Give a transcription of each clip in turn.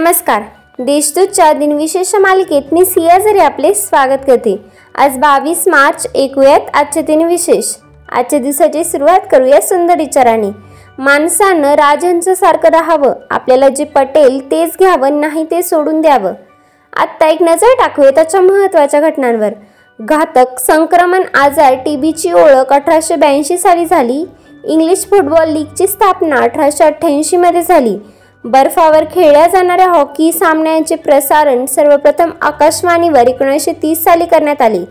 नमस्कार. देशदूतच्या दिनविशेष मालिकेत मी सिया झरे आपले स्वागत करते. आज बावीस मार्च ऐकूयात आजचे दिनविशेष आजच्या दिवसाची सुरुवात करूया सुंदर विचाराने. माणसानं राजांचं सारखं राहावं. आपल्याला जे पटेल तेच घ्यावं नाही ते सोडून द्यावं. आत्ता एक नजर टाकूया त्याच्या महत्त्वाच्या घटनांवर. घातक संक्रमण आजार टी बीची ओळख अठराशे ब्याऐंशी साली झाली. इंग्लिश फुटबॉल लीगची स्थापना अठराशे अठ्ठ्याऐंशीमध्ये झाली. बर्फावर खेळल्या जाणाऱ्या हॉकी सामन्यांचे प्रसारण सर्वप्रथम आकाशवाणीवर एकोणीसशे तीस साली करण्यात आले.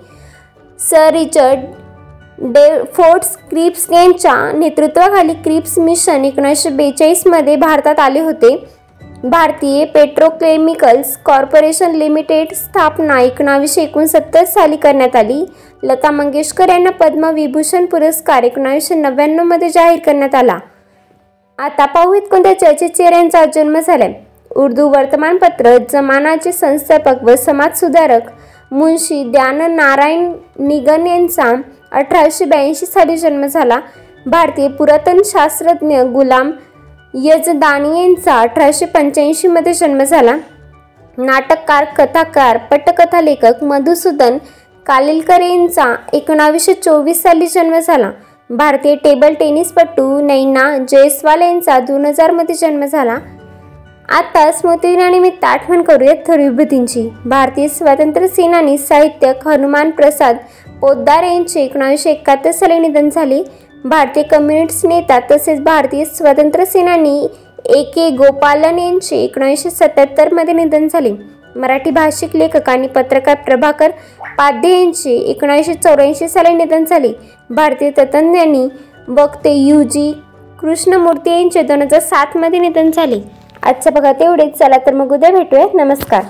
Sir Richard Stafford Cripps यांच्या नेतृत्वाखाली क्रिप्स मिशन एकोणीसशे बेचाळीसमध्ये भारतात आले होते. भारतीय पेट्रोकेमिकल्स कॉर्पोरेशन लिमिटेड स्थापना एकोणावीसशे एकोणसत्तर साली करण्यात आली. लता मंगेशकर यांना पद्मविभूषण पुरस्कार एकोणावीसशे नव्याण्णवमध्ये जाहीर करण्यात आला. आता पाहूयात कोणत्या चर्चित चेहऱ्यांचा जन्म झालाय. उर्दू वर्तमानपत्र जमानाचे संस्थापक व समाजसुधारक मुंशी द्यान नारायण निगन यांचा अठराशे ब्याऐंशी साली जन्म झाला. भारतीय पुरातन शास्त्रज्ञ गुलाम यजदानी यांचा अठराशे पंच्याऐंशीमध्ये जन्म झाला. नाटककार कथाकार पटकथा लेखक मधुसूदन कालिलकर यांचा एकोणावीसशे चोवीस साली जन्म झाला. भारतीय टेबल टेनिसपटू नैना जयस्वाल यांचा दोन हजारमध्ये जन्म झाला. आता स्मृतिदिनानिमित्त आठवण करूयात थोर विभूतींची. भारतीय स्वातंत्र्य सेनानी साहित्यक हनुमान प्रसाद पोद्दार यांचे एकोणावीसशे एकाहत्तर साली निधन झाले. भारतीय कम्युनिस्ट नेता तसेच भारतीय स्वातंत्र्य सेनानी ए के गोपालन यांचे एकोणीसशे सत्याहत्तरमध्ये निधन झाले. मराठी भाषिक लेखक आणि पत्रकार प्रभाकर पाध्ये यांचे एकोणीसशे चौऱ्याऐंशी साली निधन झाले. भारतीय तत्त्वज्ञानी वक्ते यू जी कृष्णमूर्ती यांचे दोन हजार सातमध्ये निधन झाले. आजच्या बघा तेवढेच. चला तर मग उद्या भेटूयात. नमस्कार.